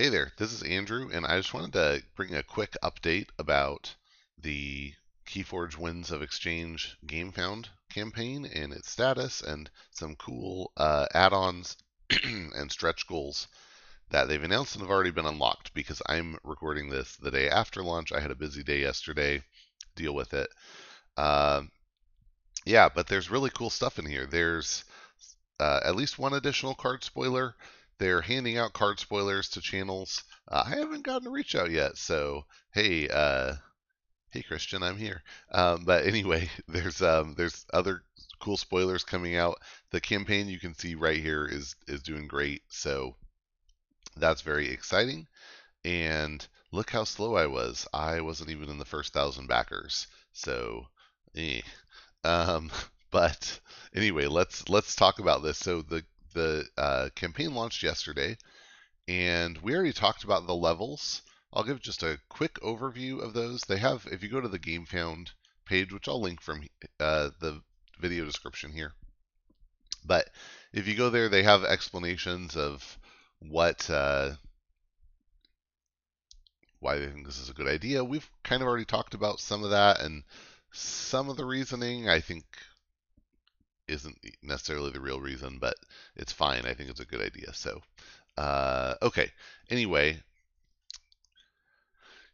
Hey there, this is Andrew, and I just wanted to bring a quick update about the Keyforge Winds of Exchange GameFound campaign and its status, and some cool uh, add ons and stretch goals that they've announced and have already been unlocked because I'm recording this the day after launch. I had a busy day yesterday, deal with it. Uh, yeah, but there's really cool stuff in here. There's uh, at least one additional card spoiler they're handing out card spoilers to channels. Uh, I haven't gotten a reach out yet, so hey, uh, hey Christian, I'm here. Um, but anyway, there's um, there's other cool spoilers coming out. The campaign you can see right here is is doing great, so that's very exciting. And look how slow I was. I wasn't even in the first thousand backers, so eh. Um, but anyway, let's let's talk about this. So the the uh, campaign launched yesterday, and we already talked about the levels. I'll give just a quick overview of those. They have, if you go to the GameFound page, which I'll link from uh, the video description here, but if you go there, they have explanations of what uh, why they think this is a good idea. We've kind of already talked about some of that and some of the reasoning. I think isn't necessarily the real reason, but it's fine. I think it's a good idea. So, uh, okay. Anyway,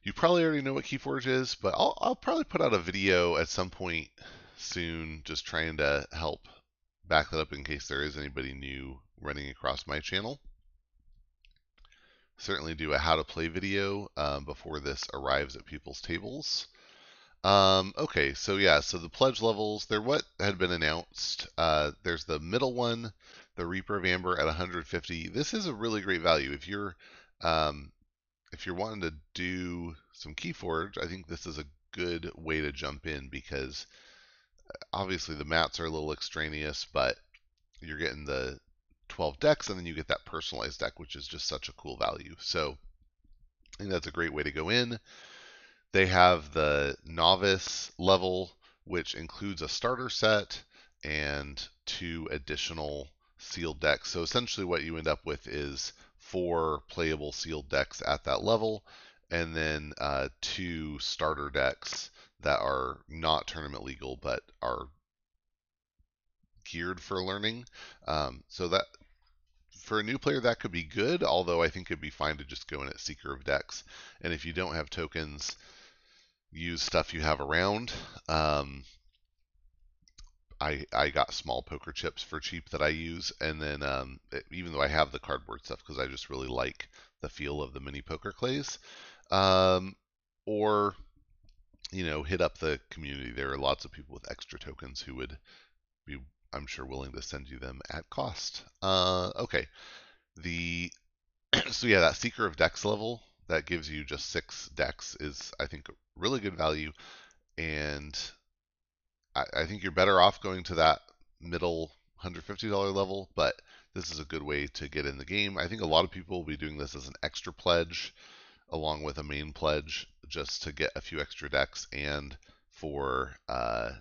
you probably already know what Keyforge is, but I'll, I'll probably put out a video at some point soon, just trying to help back that up in case there is anybody new running across my channel. Certainly do a how to play video um, before this arrives at people's tables. Um, okay, so yeah, so the pledge levels, they're what had been announced. Uh, there's the middle one, the Reaper of Amber at 150. This is a really great value. If you're um, if you're wanting to do some Keyforge, I think this is a good way to jump in because uh, obviously the mats are a little extraneous, but you're getting the 12 decks and then you get that personalized deck, which is just such a cool value. So I think that's a great way to go in. They have the novice level, which includes a starter set and two additional sealed decks. So essentially, what you end up with is four playable sealed decks at that level, and then uh, two starter decks that are not tournament legal but are geared for learning. Um, so that for a new player that could be good, although I think it'd be fine to just go in at Seeker of Decks. And if you don't have tokens, use stuff you have around. Um, I I got small poker chips for cheap that I use, and then um, it, even though I have the cardboard stuff because I just really like the feel of the mini poker clays, um, or you know hit up the community. There are lots of people with extra tokens who would be, I'm sure, willing to send you them at cost. Uh, okay, the so yeah, that Seeker of Decks level that gives you just six decks is I think really good value, and I, I think you're better off going to that middle $150 level, but this is a good way to get in the game. I think a lot of people will be doing this as an extra pledge along with a main pledge just to get a few extra decks and for uh,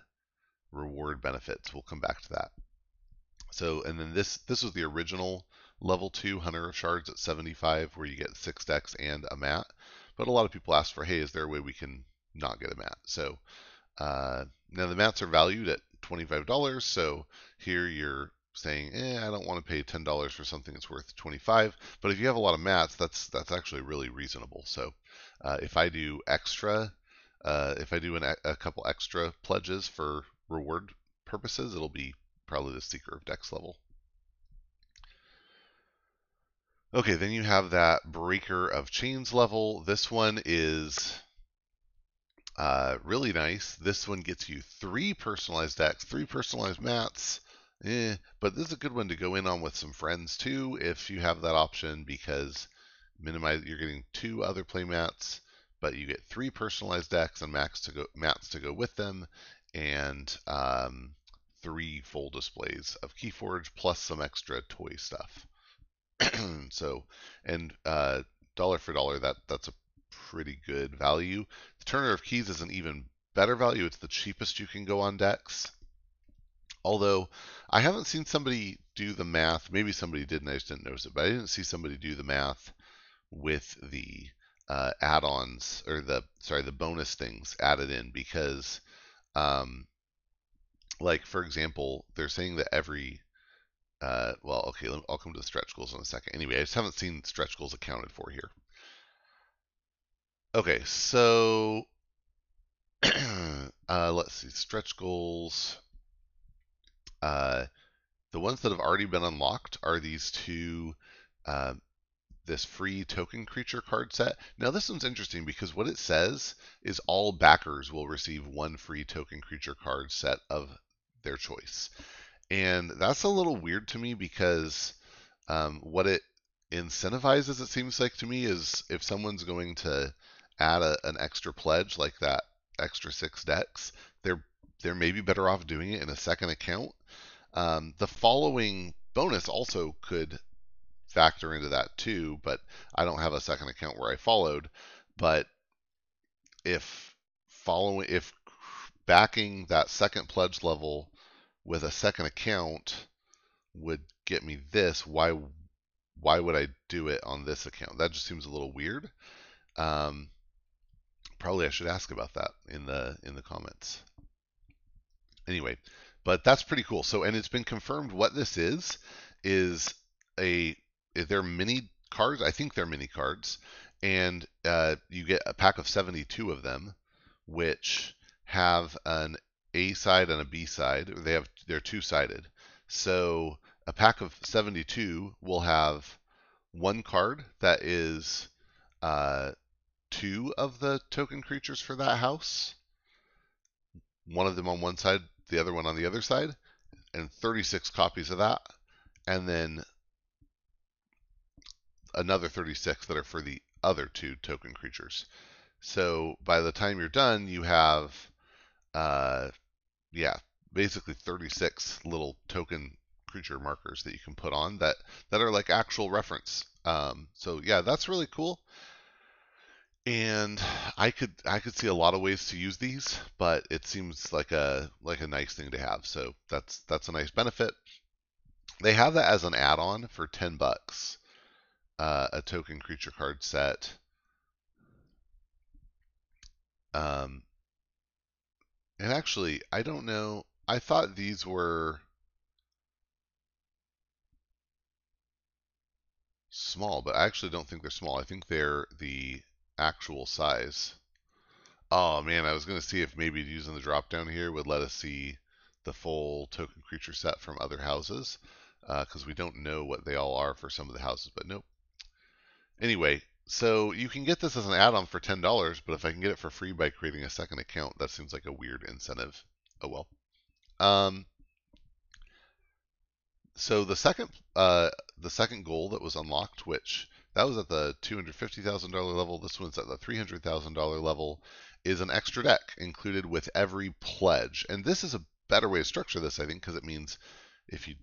reward benefits. We'll come back to that. So, and then this this was the original level 2 Hunter of Shards at 75 where you get six decks and a mat. But a lot of people ask for, hey, is there a way we can not get a mat? So uh, now the mats are valued at $25. So here you're saying, eh, I don't want to pay $10 for something that's worth 25. But if you have a lot of mats, that's that's actually really reasonable. So uh, if I do extra, uh, if I do an, a couple extra pledges for reward purposes, it'll be probably the Seeker of Decks level. Okay, then you have that Breaker of Chains level. This one is uh, really nice. This one gets you three personalized decks, three personalized mats. Eh, but this is a good one to go in on with some friends too, if you have that option, because minimize you're getting two other play mats, but you get three personalized decks and mats to go mats to go with them, and um, three full displays of Keyforge plus some extra toy stuff. so, and uh, dollar for dollar, that that's a pretty good value. The Turner of Keys is an even better value. It's the cheapest you can go on decks. Although I haven't seen somebody do the math. Maybe somebody did and I just didn't notice it, but I didn't see somebody do the math with the uh, add-ons or the sorry the bonus things added in because um, like for example they're saying that every uh, well okay I'll come to the stretch goals in a second anyway I just haven't seen stretch goals accounted for here okay so uh, let's see stretch goals uh, the ones that have already been unlocked are these two uh, this free token creature card set. Now this one's interesting because what it says is all backers will receive one free token creature card set of their choice. And that's a little weird to me because um, what it incentivizes, it seems like to me, is if someone's going to add a, an extra pledge like that extra six decks, they're they're maybe better off doing it in a second account. Um, the following bonus also could factor into that too, but I don't have a second account where I followed. But if following, if backing that second pledge level with a second account would get me this, why why would I do it on this account? That just seems a little weird. Um, probably I should ask about that in the in the comments. Anyway, but that's pretty cool. So and it's been confirmed what this is is a they're mini cards. I think they're mini cards, and uh, you get a pack of 72 of them, which have an A side and a B side. They have they're two sided. So a pack of 72 will have one card that is uh, two of the token creatures for that house. One of them on one side, the other one on the other side, and 36 copies of that. And then another 36 that are for the other two token creatures. So by the time you're done, you have, uh, yeah, basically 36 little token creature markers that you can put on that that are like actual reference. Um, so yeah, that's really cool. And I could I could see a lot of ways to use these, but it seems like a like a nice thing to have. So that's that's a nice benefit. They have that as an add-on for 10 bucks uh, a token creature card set. Um, and actually, I don't know. I thought these were small, but I actually don't think they're small. I think they're the actual size. Oh man, I was going to see if maybe using the drop down here would let us see the full token creature set from other houses because uh, we don't know what they all are for some of the houses, but nope, Anyway, so you can get this as an add-on for $10, but if I can get it for free by creating a second account, that seems like a weird incentive. Oh well. Um, so the second uh, the second goal that was unlocked, which that was at the $250,000 level, this one's at the $300,000 level, is an extra deck included with every pledge. And this is a better way to structure this, I think, because it means if you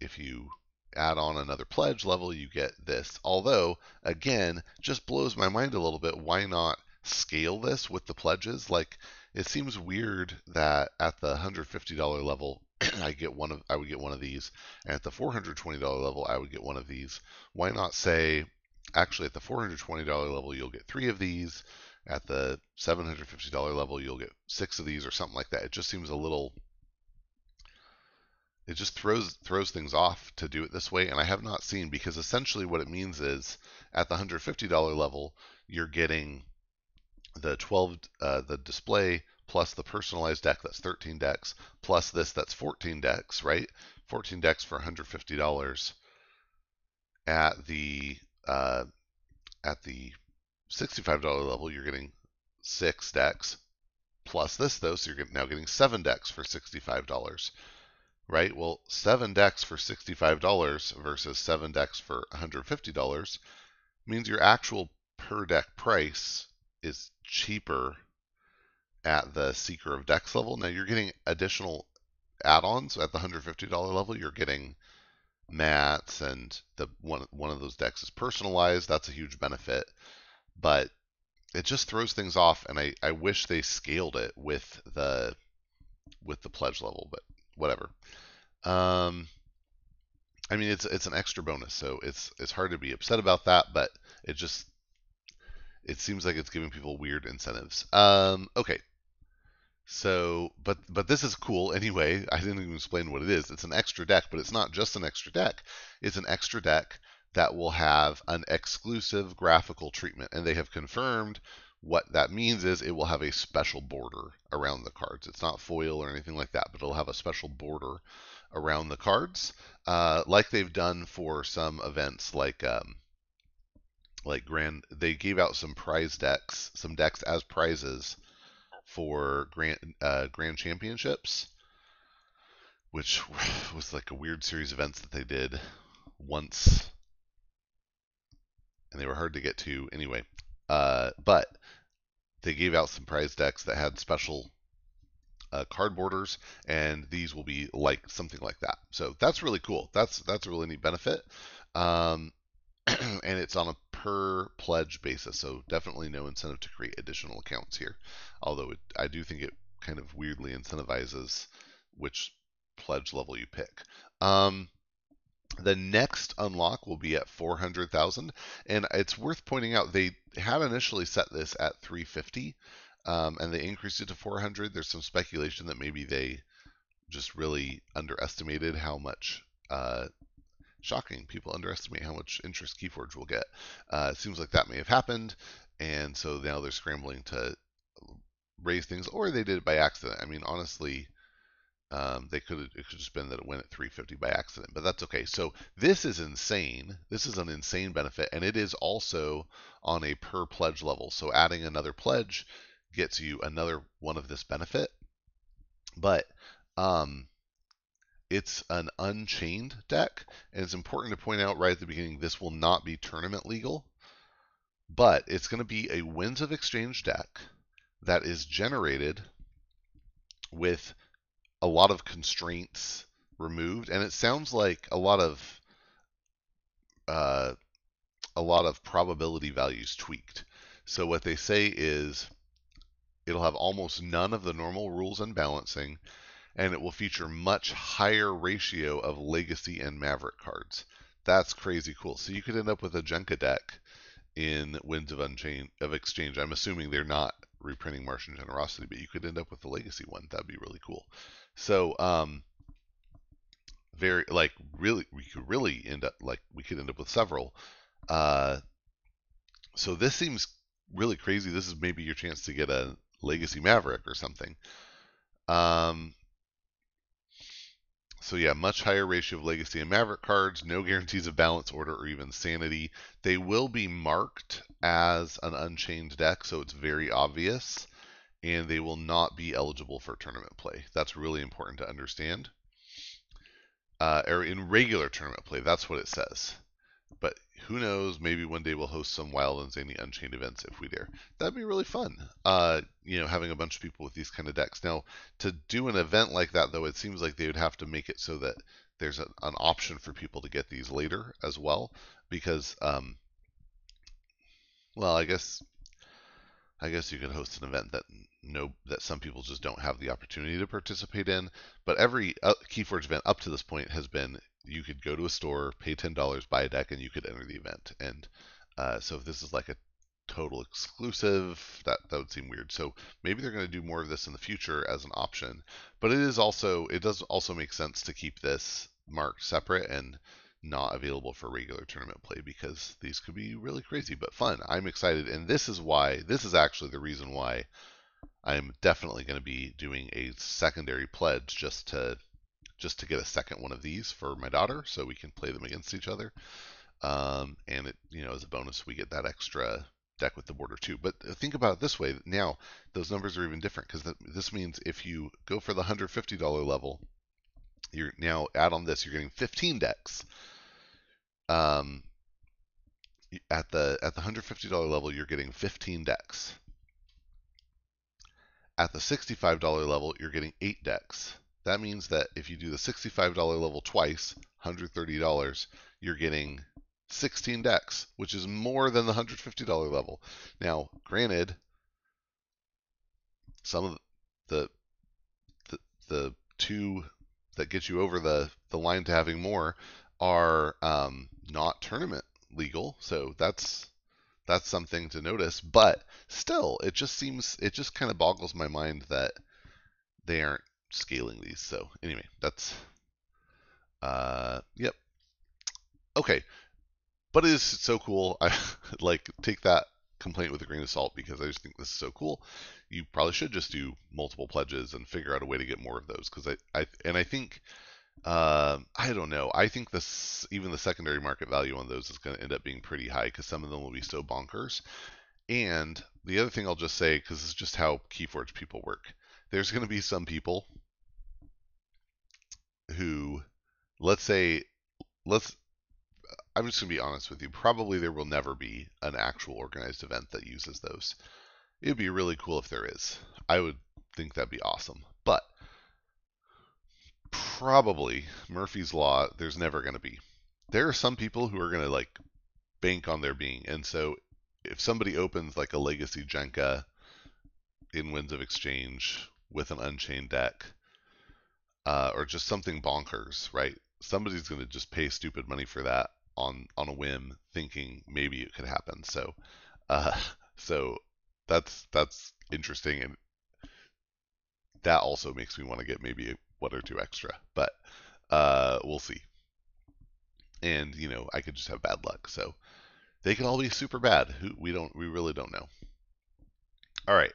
if you add on another pledge level, you get this. Although, again, just blows my mind a little bit. Why not scale this with the pledges? Like, it seems weird that at the $150 level, I get one of I would get one of these, and at the $420 level, I would get one of these. Why not say, actually, at the $420 level, you'll get three of these. At the $750 level, you'll get six of these, or something like that. It just seems a little it just throws throws things off to do it this way and i have not seen because essentially what it means is at the $150 level you're getting the 12 uh, the display plus the personalized deck that's 13 decks plus this that's 14 decks right? 14 decks for $150 at the uh, at the $65 level you're getting six decks plus this though so you're now getting seven decks for $65 right? Well, seven decks for $65 versus seven decks for $150 means your actual per deck price is cheaper at the Seeker of Decks level. Now you're getting additional add-ons at the $150 level. You're getting mats and the one one of those decks is personalized. That's a huge benefit. But it just throws things off and I, I wish they scaled it with the with the pledge level, but whatever. Um, I mean, it's it's an extra bonus, so it's it's hard to be upset about that, but it just it seems like it's giving people weird incentives. Um, okay. So, but but this is cool anyway. I didn't even explain what it is. It's an extra deck, but it's not just an extra deck. It's an extra deck that will have an exclusive graphical treatment, and they have confirmed what that means is it will have a special border around the cards. It's not foil or anything like that, but it'll have a special border around the cards, uh, like they've done for some events like um, like grand. They gave out some prize decks, some decks as prizes for grand uh, grand championships, which was like a weird series of events that they did once, and they were hard to get to anyway. Uh, but they gave out some prize decks that had special uh, card borders, and these will be like something like that. So that's really cool. That's that's a really neat benefit, um, and it's on a per pledge basis. So definitely no incentive to create additional accounts here. Although it, I do think it kind of weirdly incentivizes which pledge level you pick. Um, the next unlock will be at 400,000, and it's worth pointing out they had initially set this at 350, um, and they increased it to 400. There's some speculation that maybe they just really underestimated how much. Uh, shocking, people underestimate how much interest Keyforge will get. Uh, it seems like that may have happened, and so now they're scrambling to raise things, or they did it by accident. I mean, honestly, um, they could it could just been that it went at 350 by accident, but that's okay. So this is insane. This is an insane benefit, and it is also on a per pledge level. So adding another pledge gets you another one of this benefit, but um, it's an unchained deck, and it's important to point out right at the beginning this will not be tournament legal, but it's going to be a Winds of Exchange deck that is generated with a lot of constraints removed, and it sounds like a lot of uh, a lot of probability values tweaked. So what they say is it'll have almost none of the normal rules and balancing, and it will feature much higher ratio of legacy and maverick cards. That's crazy cool. So you could end up with a Jenka deck in Winds of Unchained of Exchange. I'm assuming they're not reprinting Martian Generosity, but you could end up with the legacy one. That'd be really cool. So, um, very like really, we could really end up like we could end up with several. Uh, so this seems really crazy. This is maybe your chance to get a Legacy Maverick or something. Um, so yeah, much higher ratio of Legacy and Maverick cards, no guarantees of balance order or even sanity. They will be marked as an unchained deck, so it's very obvious and they will not be eligible for tournament play. That's really important to understand. Uh, or in regular tournament play, that's what it says. But who knows? Maybe one day we'll host some Wild and Zany Unchained events if we dare. That'd be really fun. Uh, you know, having a bunch of people with these kind of decks. Now, to do an event like that, though, it seems like they would have to make it so that there's an, an option for people to get these later as well, because, um, well, I guess I guess you could host an event that no that some people just don't have the opportunity to participate in. But every uh, Keyforge event up to this point has been you could go to a store, pay ten dollars, buy a deck, and you could enter the event. And uh, so if this is like a total exclusive, that that would seem weird. So maybe they're going to do more of this in the future as an option. But it is also it does also make sense to keep this marked separate and not available for regular tournament play because these could be really crazy but fun. I'm excited, and this is why this is actually the reason why I'm definitely going to be doing a secondary pledge just to just to get a second one of these for my daughter so we can play them against each other. Um, and it, you know, as a bonus, we get that extra deck with the border too. But think about it this way: now those numbers are even different because this means if you go for the $150 level, you're now add on this, you're getting 15 decks. Um, at the at the $150 level, you're getting 15 decks. At the $65 level, you're getting eight decks. That means that if you do the $65 level twice, $130, you're getting 16 decks, which is more than the $150 level. Now, granted, some of the the, the two that get you over the, the line to having more are um, not tournament legal. So that's that's something to notice. But still, it just seems it just kind of boggles my mind that they aren't scaling these. So anyway, that's uh, yep. Okay, but it is so cool. I like take that complaint with a grain of salt because I just think this is so cool. You probably should just do multiple pledges and figure out a way to get more of those because I, I and I think uh, I don't know. I think this even the secondary market value on those is going to end up being pretty high because some of them will be so bonkers. And the other thing I'll just say because is just how KeyForge people work. There's going to be some people who, let's say, let's I'm just going to be honest with you. Probably there will never be an actual organized event that uses those. It would be really cool if there is. I would think that'd be awesome. But probably Murphy's Law, there's never going to be. There are some people who are going to like bank on there being. And so if somebody opens like a Legacy Jenka in Winds of Exchange with an Unchained deck, uh, or just something bonkers, right? Somebody's going to just pay stupid money for that on on a whim, thinking maybe it could happen. So, uh, so that's that's interesting, and that also makes me want to get maybe one or two extra, but uh, we'll see. And you know, I could just have bad luck, so they can all be super bad. Who we don't, we really don't know. All right,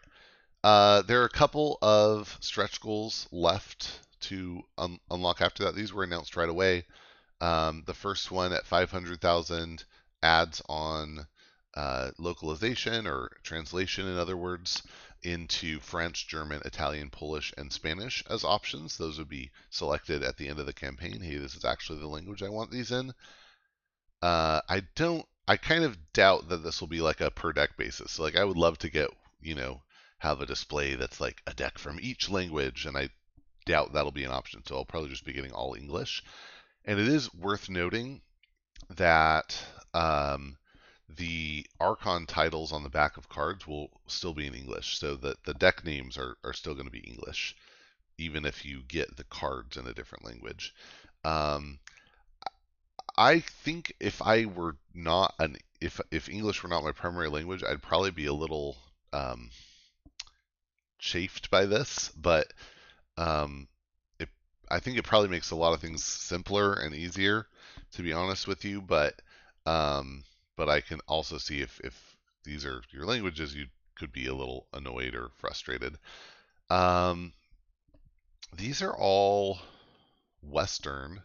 uh, there are a couple of stretch goals left to un- unlock after that. These were announced right away. Um, the first one at 500,000 adds on uh, localization or translation, in other words, into French, German, Italian, Polish, and Spanish as options. Those would be selected at the end of the campaign. Hey, this is actually the language I want these in. Uh, I don't. I kind of doubt that this will be like a per deck basis. So like I would love to get you know have a display that's like a deck from each language, and I doubt that'll be an option. So I'll probably just be getting all English. And it is worth noting that um, the Archon titles on the back of cards will still be in English. So that the deck names are, are still going to be English, even if you get the cards in a different language. Um, I think if I were not an if if English were not my primary language, I'd probably be a little um, chafed by this. But um, it, I think it probably makes a lot of things simpler and easier, to be honest with you. But um, but I can also see if if these are your languages, you could be a little annoyed or frustrated. Um, these are all Western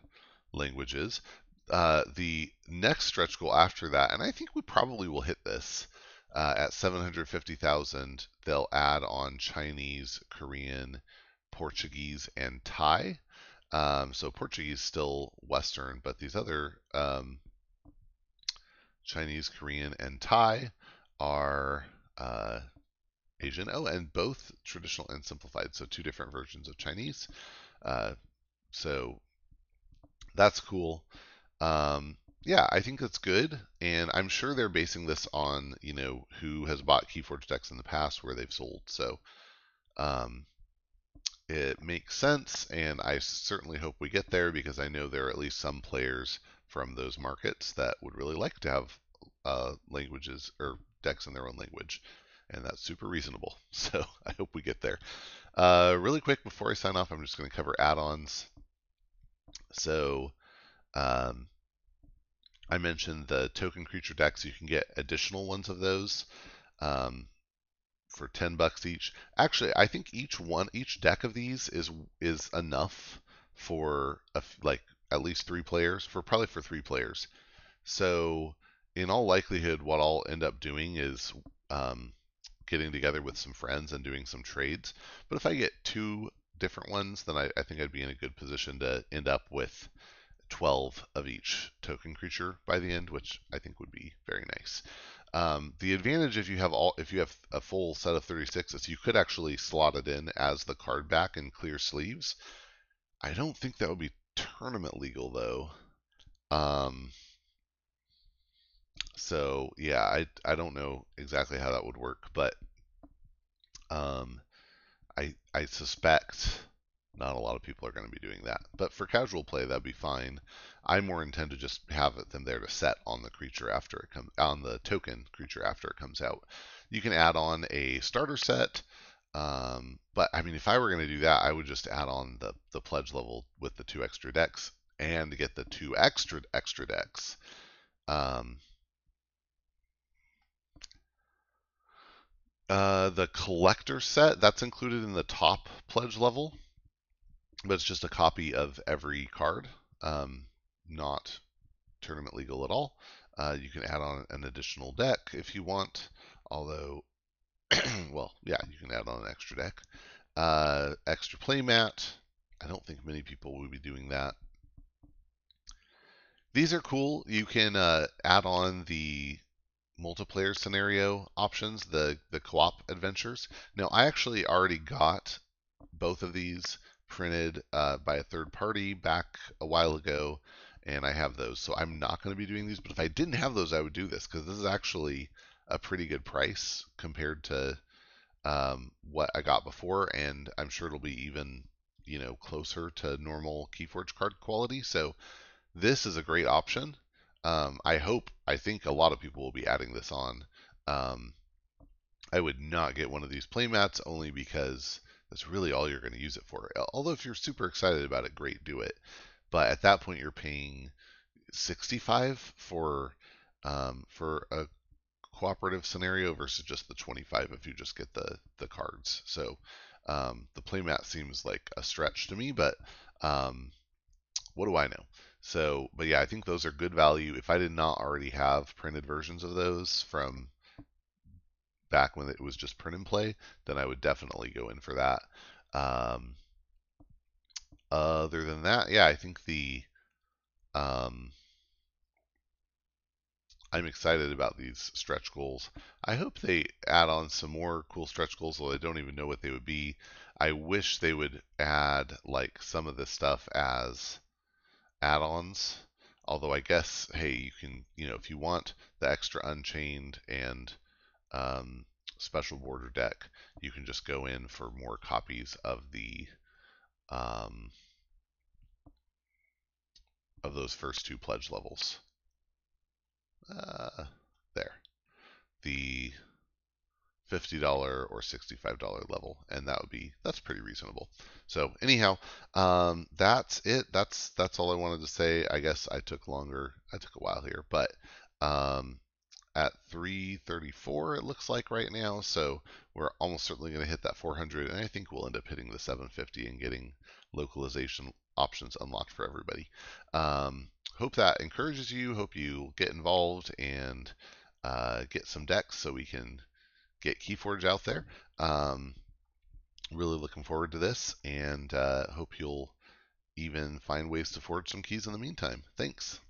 languages. Uh, the next stretch goal after that, and I think we probably will hit this uh, at 750,000. They'll add on Chinese, Korean, Portuguese, and Thai. Um, so Portuguese still Western, but these other um, Chinese, Korean, and Thai are uh, Asian. Oh, and both traditional and simplified. So two different versions of Chinese. Uh, so that's cool. Um, yeah, I think that's good, and I'm sure they're basing this on you know who has bought KeyForge decks in the past where they've sold. So um, it makes sense, and I certainly hope we get there because I know there are at least some players from those markets that would really like to have uh, languages or decks in their own language, and that's super reasonable. So I hope we get there. Uh, really quick before I sign off, I'm just going to cover add-ons. So um, I mentioned the token creature decks. You can get additional ones of those. Um, for 10 bucks each. Actually, I think each one, each deck of these is is enough for a, like at least three players, for probably for three players. So, in all likelihood, what I'll end up doing is um, getting together with some friends and doing some trades. But if I get two different ones, then I, I think I'd be in a good position to end up with 12 of each token creature by the end, which I think would be very nice. Um, the advantage if you have all if you have a full set of 36 is you could actually slot it in as the card back in clear sleeves. I don't think that would be tournament legal though. Um, so yeah, I I don't know exactly how that would work, but um, I I suspect not a lot of people are going to be doing that. But for casual play, that'd be fine. I more intend to just have it, them there to set on the creature after it comes on the token creature after it comes out. You can add on a starter set. Um, but I mean, if I were going to do that, I would just add on the, the pledge level with the two extra decks and get the two extra extra decks. Um, uh, the collector set that's included in the top pledge level, but it's just a copy of every card, um, not tournament legal at all. Uh, you can add on an additional deck if you want, although well, yeah, you can add on an extra deck. Uh, extra playmat. I don't think many people will be doing that. These are cool. You can uh, add on the multiplayer scenario options, the the co-op adventures. Now, I actually already got both of these printed uh, by a third party back a while ago, and I have those. So I'm not going to be doing these. But if I didn't have those, I would do this because this is actually a pretty good price compared to um, what I got before, and I'm sure it'll be even you know closer to normal Keyforge card quality. So this is a great option. Um, I hope, I think a lot of people will be adding this on. Um, I would not get one of these playmats only because that's really all you're going to use it for. Although if you're super excited about it, great, do it. But at that point, you're paying 65 for um, for a cooperative scenario versus just the 25 if you just get the the cards. So um, the playmat seems like a stretch to me, but um, what do I know? So, but yeah, I think those are good value. If I did not already have printed versions of those from back when it was just print and play, then I would definitely go in for that. Um, other than that, yeah, I think the um, I'm excited about these stretch goals. I hope they add on some more cool stretch goals, though I don't even know what they would be. I wish they would add like some of this stuff as add-ons. Although I guess, hey, you can, you know, if you want the extra Unchained and um, special border deck, you can just go in for more copies of the um, of those first two pledge levels uh, there, the $50 or $65 level and that would be that's pretty reasonable. So anyhow um, that's it. That's that's all i wanted to say. I guess i took longer i took a while here but um, at 334 it looks like right now so we're almost certainly going to hit that 400 and i think we'll end up hitting the 750 and getting localization options unlocked for everybody. Um, hope that encourages you. Hope you get involved and uh, get some decks so we can get Keyforge out there. Um, really looking forward to this and uh, hope you'll even find ways to forge some keys in the meantime. Thanks.